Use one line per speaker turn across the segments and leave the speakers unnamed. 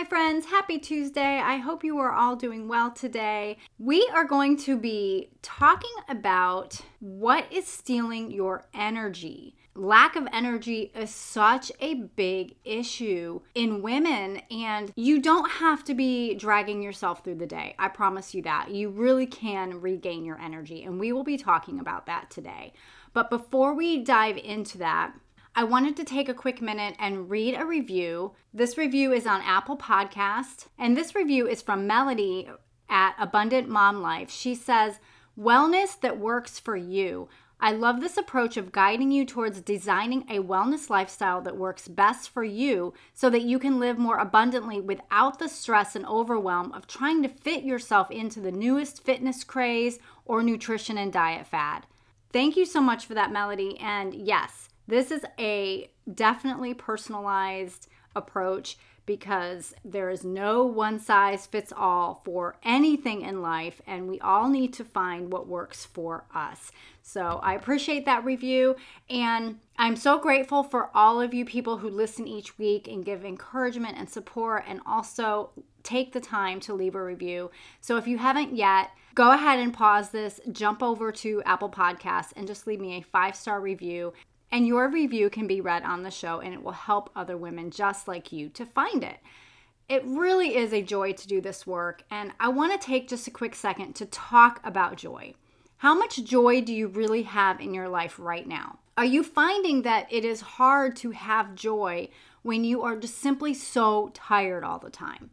Hi, friends. Happy Tuesday. I hope you are all doing well today. We are going to be talking about what is stealing your energy. Lack of energy is such a big issue in women, and you don't have to be dragging yourself through the day. I promise you that. You really can regain your energy, and we will be talking about that today. But before we dive into that, I wanted to take a quick minute and read a review. This review is on Apple Podcast, and this review is from Melody at Abundant Mom Life. She says, "Wellness that works for you. I love this approach of guiding you towards designing a wellness lifestyle that works best for you so that you can live more abundantly without the stress and overwhelm of trying to fit yourself into the newest fitness craze or nutrition and diet fad." Thank you so much for that, Melody. And yes, this is a definitely personalized approach because there is no one size fits all for anything in life, and we all need to find what works for us. So I appreciate that review, and I'm so grateful for all of you people who listen each week and give encouragement and support, and also take the time to leave a review. So if you haven't yet, go ahead and pause this, jump over to Apple Podcasts, and just leave me a five star review and your review can be read on the show and it will help other women just like you to find it. It really is a joy to do this work, and I want to take just a quick second to talk about joy. How much joy do you really have in your life right now? Are you finding that it is hard to have joy when you are just simply so tired all the time?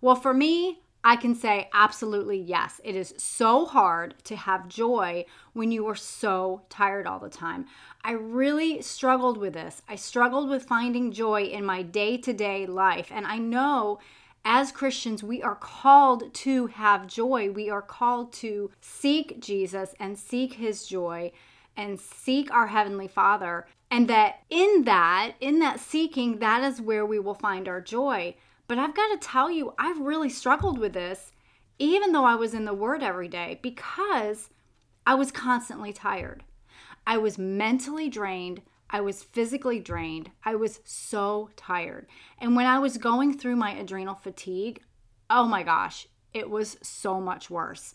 Well, for me, I can say absolutely yes. It is so hard to have joy when you are so tired all the time. I really struggled with this. I struggled with finding joy in my day to day life. And I know as Christians, we are called to have joy. We are called to seek Jesus and seek his joy and seek our Heavenly Father. And that in that, in that seeking, that is where we will find our joy. But I've got to tell you, I've really struggled with this, even though I was in the Word every day, because I was constantly tired. I was mentally drained. I was physically drained. I was so tired. And when I was going through my adrenal fatigue, oh my gosh, it was so much worse.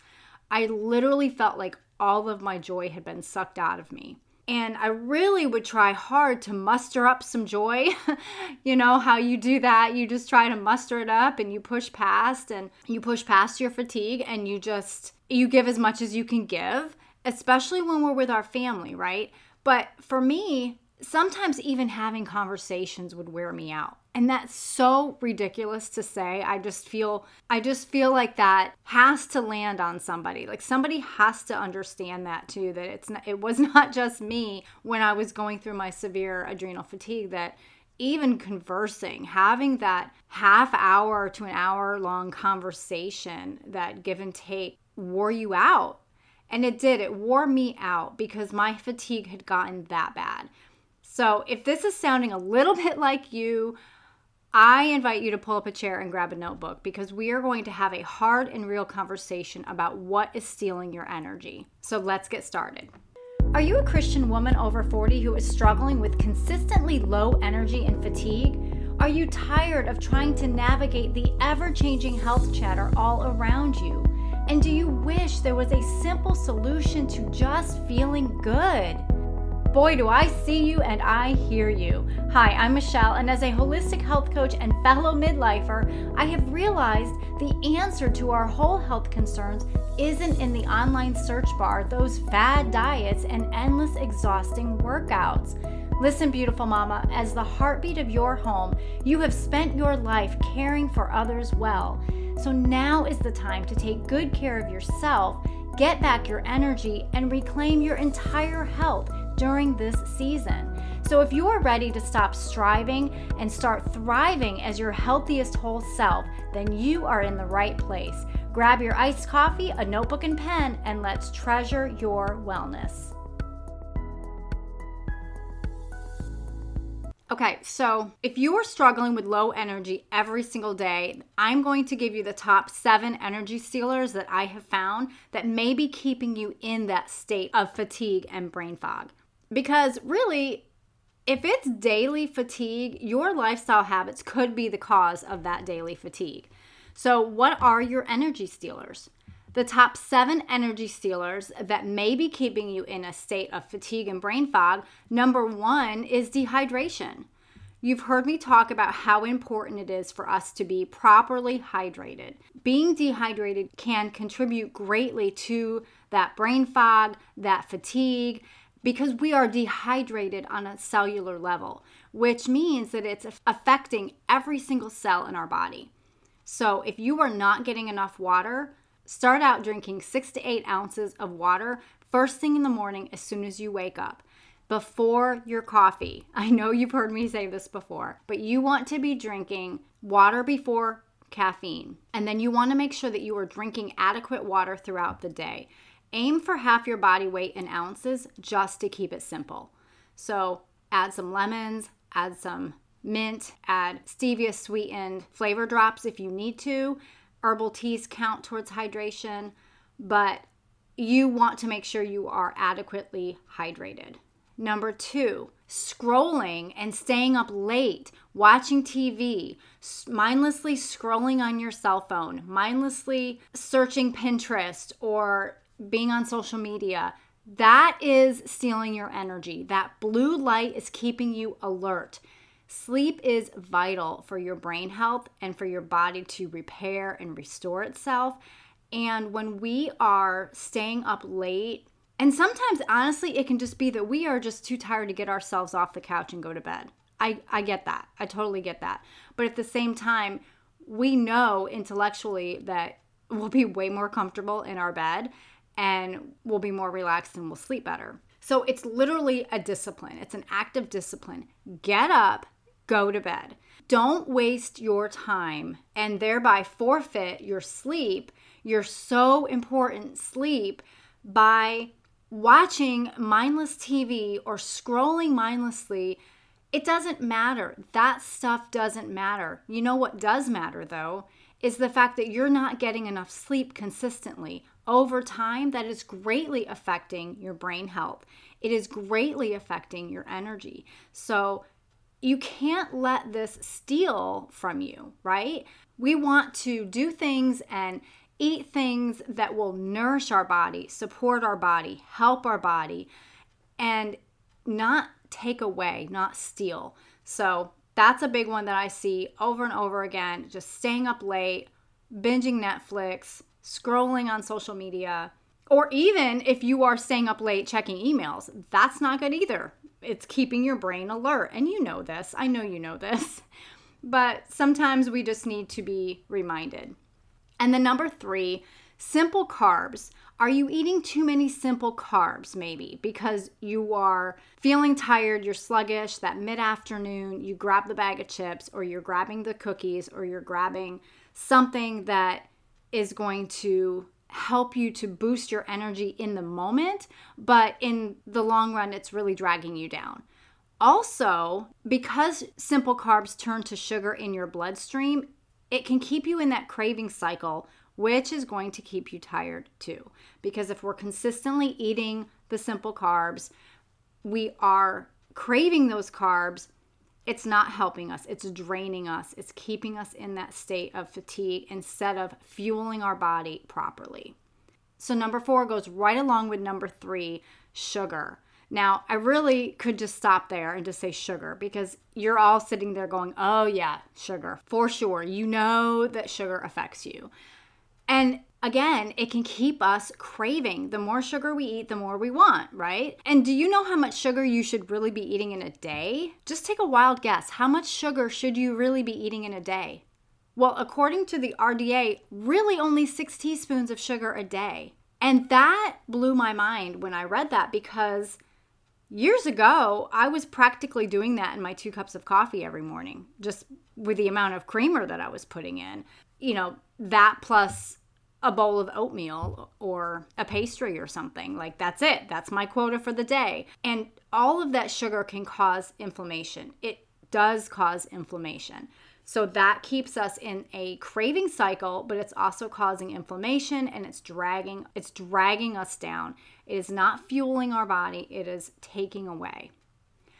I literally felt like all of my joy had been sucked out of me. And I really would try hard to muster up some joy. you know how you do that? You just try to muster it up and you push past and you push past your fatigue and you just you give as much as you can give, especially when we're with our family, right? But for me, sometimes even having conversations would wear me out. And that's so ridiculous to say. I just feel i just feel like that has to land on somebody. Like somebody has to understand that too that it's not, it was not just me when i was going through my severe adrenal fatigue that even conversing having that half hour to an hour long conversation that give and take wore you out. And it did. It wore me out because my fatigue had gotten that bad so, if this is sounding a little bit like you, I invite you to pull up a chair and grab a notebook because we are going to have a hard and real conversation about what is stealing your energy. So, let's get started. Are you a Christian woman over 40 who is struggling with consistently low energy and fatigue? Are you tired of trying to navigate the ever changing health chatter all around you? And do you wish there was a simple solution to just feeling good? Boy, do I see you and I hear you. Hi, I'm Michelle, and as a holistic health coach and fellow midlifer, I have realized the answer to our whole health concerns isn't in the online search bar, those fad diets, and endless exhausting workouts. Listen, beautiful mama, as the heartbeat of your home, you have spent your life caring for others well. So now is the time to take good care of yourself, get back your energy, and reclaim your entire health during this season. So, if you are ready to stop striving and start thriving as your healthiest whole self, then you are in the right place. Grab your iced coffee, a notebook, and pen, and let's treasure your wellness. Okay, so if you are struggling with low energy every single day, I'm going to give you the top seven energy stealers that I have found that may be keeping you in that state of fatigue and brain fog. Because really, if it's daily fatigue, your lifestyle habits could be the cause of that daily fatigue. So, what are your energy stealers? The top seven energy stealers that may be keeping you in a state of fatigue and brain fog number one is dehydration. You've heard me talk about how important it is for us to be properly hydrated. Being dehydrated can contribute greatly to that brain fog, that fatigue, because we are dehydrated on a cellular level, which means that it's affecting every single cell in our body. So, if you are not getting enough water, start out drinking six to eight ounces of water first thing in the morning as soon as you wake up before your coffee. I know you've heard me say this before, but you want to be drinking water before caffeine. And then you want to make sure that you are drinking adequate water throughout the day. Aim for half your body weight in ounces just to keep it simple. So add some lemons, add some mint, add stevia sweetened flavor drops if you need to. Herbal teas count towards hydration, but you want to make sure you are adequately hydrated. Number two, scrolling and staying up late, watching TV, mindlessly scrolling on your cell phone, mindlessly searching Pinterest or being on social media. That is stealing your energy. That blue light is keeping you alert. Sleep is vital for your brain health and for your body to repair and restore itself. And when we are staying up late, and sometimes, honestly, it can just be that we are just too tired to get ourselves off the couch and go to bed. I, I get that. I totally get that. But at the same time, we know intellectually that we'll be way more comfortable in our bed and we'll be more relaxed and we'll sleep better. So it's literally a discipline, it's an active discipline. Get up, go to bed. Don't waste your time and thereby forfeit your sleep, your so important sleep, by watching mindless TV or scrolling mindlessly, it doesn't matter. That stuff doesn't matter. You know what does matter though is the fact that you're not getting enough sleep consistently. Over time, that is greatly affecting your brain health. It is greatly affecting your energy. So, you can't let this steal from you, right? We want to do things and eat things that will nourish our body, support our body, help our body, and not take away, not steal. So that's a big one that I see over and over again. Just staying up late, binging Netflix, scrolling on social media, or even if you are staying up late checking emails, that's not good either. It's keeping your brain alert. And you know this. I know you know this. But sometimes we just need to be reminded. And the number three, simple carbs. Are you eating too many simple carbs, maybe because you are feeling tired, you're sluggish, that mid afternoon, you grab the bag of chips, or you're grabbing the cookies, or you're grabbing something that is going to help you to boost your energy in the moment, but in the long run, it's really dragging you down. Also, because simple carbs turn to sugar in your bloodstream, it can keep you in that craving cycle, which is going to keep you tired too. Because if we're consistently eating the simple carbs, we are craving those carbs. It's not helping us, it's draining us, it's keeping us in that state of fatigue instead of fueling our body properly. So, number four goes right along with number three sugar. Now, I really could just stop there and just say sugar because you're all sitting there going, oh, yeah, sugar, for sure. You know that sugar affects you. And again, it can keep us craving. The more sugar we eat, the more we want, right? And do you know how much sugar you should really be eating in a day? Just take a wild guess. How much sugar should you really be eating in a day? Well, according to the RDA, really only six teaspoons of sugar a day. And that blew my mind when I read that because years ago, I was practically doing that in my two cups of coffee every morning, just with the amount of creamer that I was putting in. You know, that plus a bowl of oatmeal or a pastry or something. Like, that's it. That's my quota for the day. And all of that sugar can cause inflammation. It does cause inflammation. So that keeps us in a craving cycle, but it's also causing inflammation and it's dragging it's dragging us down. It is not fueling our body, it is taking away.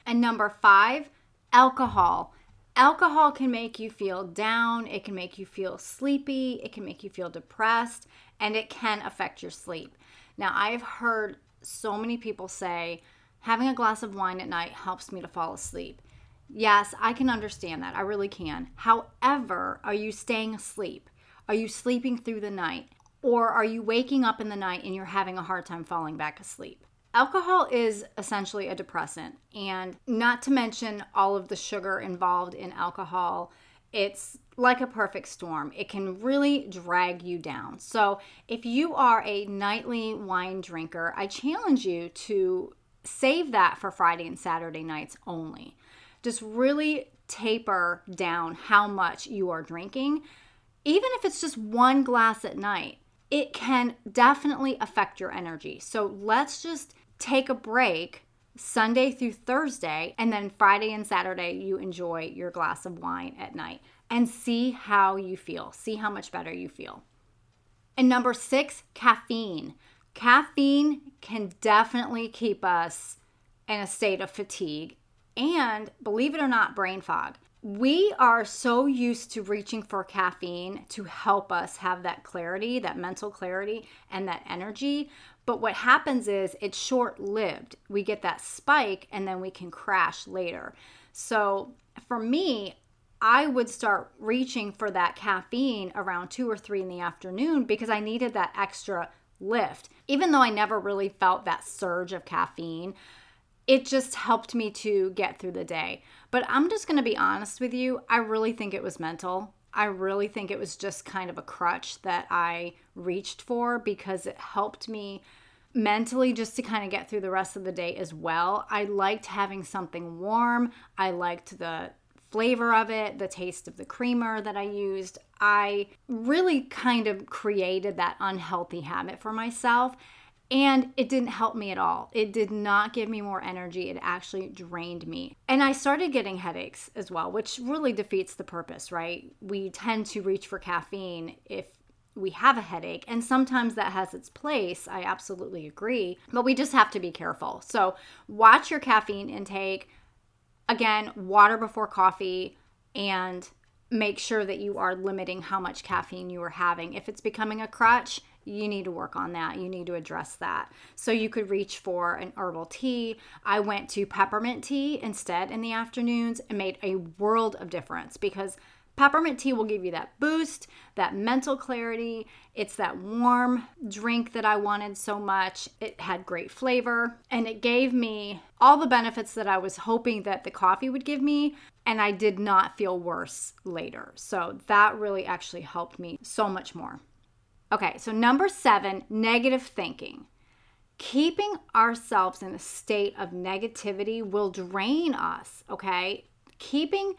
And number five, alcohol. Alcohol can make you feel down, it can make you feel sleepy, it can make you feel depressed, and it can affect your sleep. Now, I've heard so many people say having a glass of wine at night helps me to fall asleep. Yes, I can understand that. I really can. However, are you staying asleep? Are you sleeping through the night? Or are you waking up in the night and you're having a hard time falling back asleep? Alcohol is essentially a depressant, and not to mention all of the sugar involved in alcohol. It's like a perfect storm. It can really drag you down. So, if you are a nightly wine drinker, I challenge you to save that for Friday and Saturday nights only. Just really taper down how much you are drinking. Even if it's just one glass at night, it can definitely affect your energy. So let's just take a break Sunday through Thursday, and then Friday and Saturday, you enjoy your glass of wine at night and see how you feel. See how much better you feel. And number six, caffeine. Caffeine can definitely keep us in a state of fatigue and, believe it or not, brain fog. We are so used to reaching for caffeine to help us have that clarity, that mental clarity, and that energy. But what happens is it's short lived. We get that spike and then we can crash later. So for me, I would start reaching for that caffeine around two or three in the afternoon because I needed that extra lift. Even though I never really felt that surge of caffeine, it just helped me to get through the day. But I'm just to be honest with you, I really think it was mental. I really think it was just kind of a crutch that I reached for because it helped me mentally just to kind of get through the rest of the day as well. I liked having something warm. I liked the flavor of it, the taste of the creamer that I used. I really kind of created that unhealthy habit for myself. And it didn't help me at all. It did not give me more energy. It actually drained me. And I started getting headaches as well, which really defeats the purpose, right? We tend to reach for caffeine if we have a headache. And sometimes that has its place. I absolutely agree. But we just have to be careful. So watch your caffeine intake. Again, water before coffee and make sure that you are limiting how much caffeine you are having. If it's becoming a crutch, you need to work on that. You need to address that. So you could reach for an herbal tea. I went to peppermint tea instead in the afternoons and made a world of difference because peppermint tea will give you that boost, that mental clarity. It's that warm drink that I wanted so much. It had great flavor and it gave me all the benefits that I was hoping that the coffee would give me. And I did not feel worse later. So that really actually helped me so much more. Okay, so number seven, negative thinking. Keeping ourselves in a state of negativity will drain us, okay? Keeping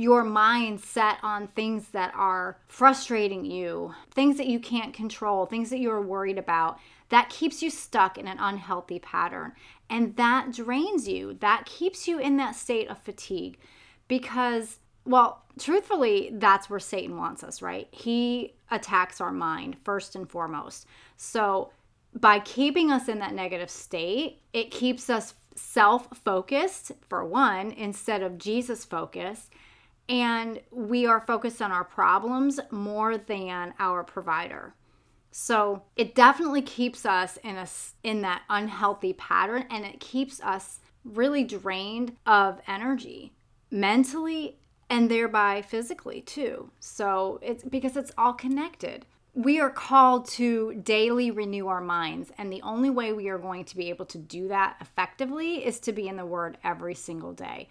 your mind set on things that are frustrating you, things that you can't control, things that you're worried about, that keeps you stuck in an unhealthy pattern. And that drains you. That keeps you in that state of fatigue because well, truthfully, that's where Satan wants us, right? He attacks our mind first and foremost. So, by keeping us in that negative state, it keeps us self focused, for one, instead of Jesus focused. And we are focused on our problems more than our provider. So it definitely keeps us in a in that unhealthy pattern and it keeps us really drained of energy mentally and thereby physically too. So it's because it's all connected. We are called to daily renew our minds, and the only way we are going to be able to do that effectively is to be in the Word every single day.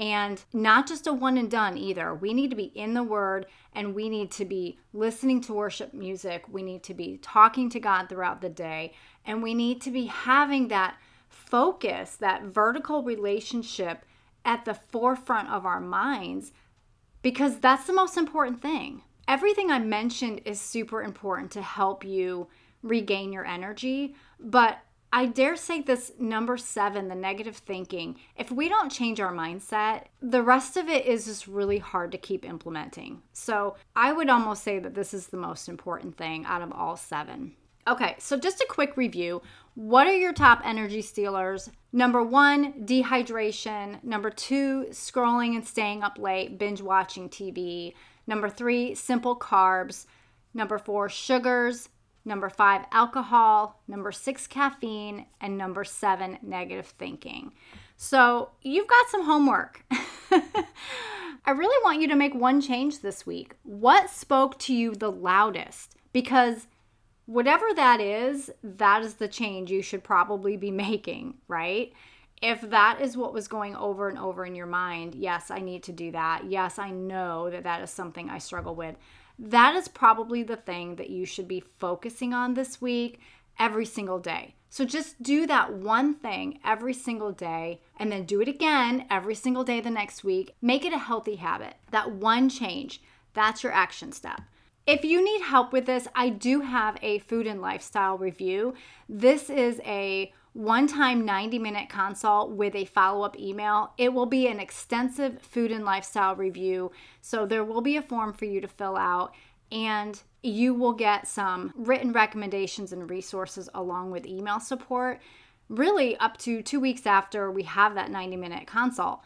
And not just a one and done either. We need to be in the Word and we need to be listening to worship music. We need to be talking to God throughout the day. And we need to be having that focus, that vertical relationship at the forefront of our minds because that's the most important thing. Everything I mentioned is super important to help you regain your energy, but I dare say this number seven, the negative thinking, if we don't change our mindset, the rest of it is just really hard to keep implementing. So I would almost say that this is the most important thing out of all seven. Okay, so just a quick review. What are your top energy stealers? Number one, dehydration. Number two, scrolling and staying up late, binge watching TV. Number three, simple carbs. Number four, sugars. Number five, alcohol. Number six, caffeine. And number seven, negative thinking. So you've got some homework. I really want you to make one change this week. What spoke to you the loudest? Because whatever that is, that is the change you should probably be making, right? If that is what was going over and over in your mind, yes, I need to do that. Yes, I know that that is something I struggle with. That is probably the thing that you should be focusing on this week every single day. So just do that one thing every single day and then do it again every single day the next week. Make it a healthy habit. That one change, that's your action step. If you need help with this, I do have a food and lifestyle review. This is a one time 90 minute consult with a follow up email. It will be an extensive food and lifestyle review. So there will be a form for you to fill out, and you will get some written recommendations and resources along with email support, really up to two weeks after we have that 90 minute consult.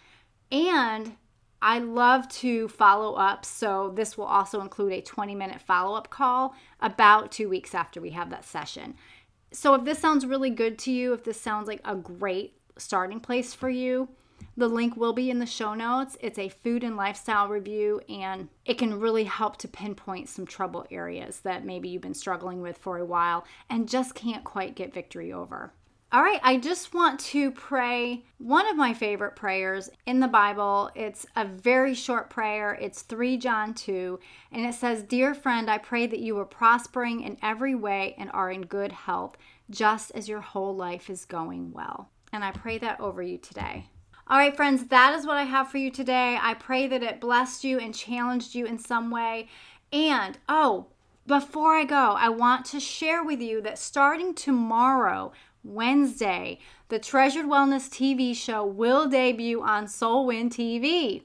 And I love to follow up, so this will also include a 20 minute follow up call about two weeks after we have that session. So, if this sounds really good to you, if this sounds like a great starting place for you, the link will be in the show notes. It's a food and lifestyle review, and it can really help to pinpoint some trouble areas that maybe you've been struggling with for a while and just can't quite get victory over. All right, I just want to pray one of my favorite prayers in the Bible. It's a very short prayer. It's 3 John 2, and it says, Dear friend, I pray that you are prospering in every way and are in good health, just as your whole life is going well. And I pray that over you today. All right, friends, that is what I have for you today. I pray that it blessed you and challenged you in some way. And, oh, before I go, I want to share with you that starting tomorrow, Wednesday, the Treasured Wellness TV show will debut on Soulwind TV.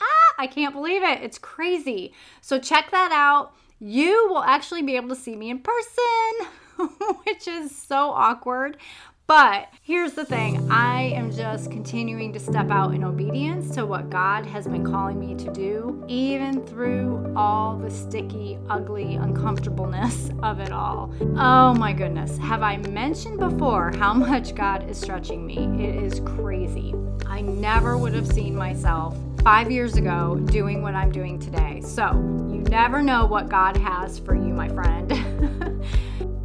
Ah, I can't believe it. It's crazy. So check that out. You will actually be able to see me in person, which is so awkward. But here's the thing I am just continuing to step out in obedience to what God has been calling me to do, even through all the sticky, ugly uncomfortableness of it all. Oh my goodness. Have I mentioned before how much God is stretching me? It is crazy. I never would have seen myself five years ago doing what I'm doing today. So you never know what God has for you, my friend.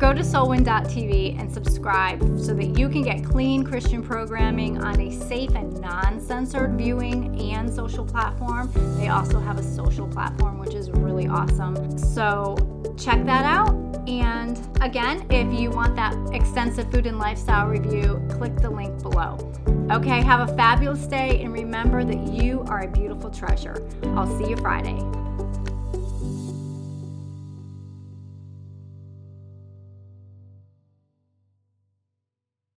Go to soulwind.tv and subscribe so that you can get clean Christian programming on a safe and non censored viewing and social platform. They also have a social platform, which is really awesome. So check that out. And again, if you want that extensive food and lifestyle review, click the link below. Okay, have a fabulous day and remember that you are a beautiful treasure. I'll see you Friday.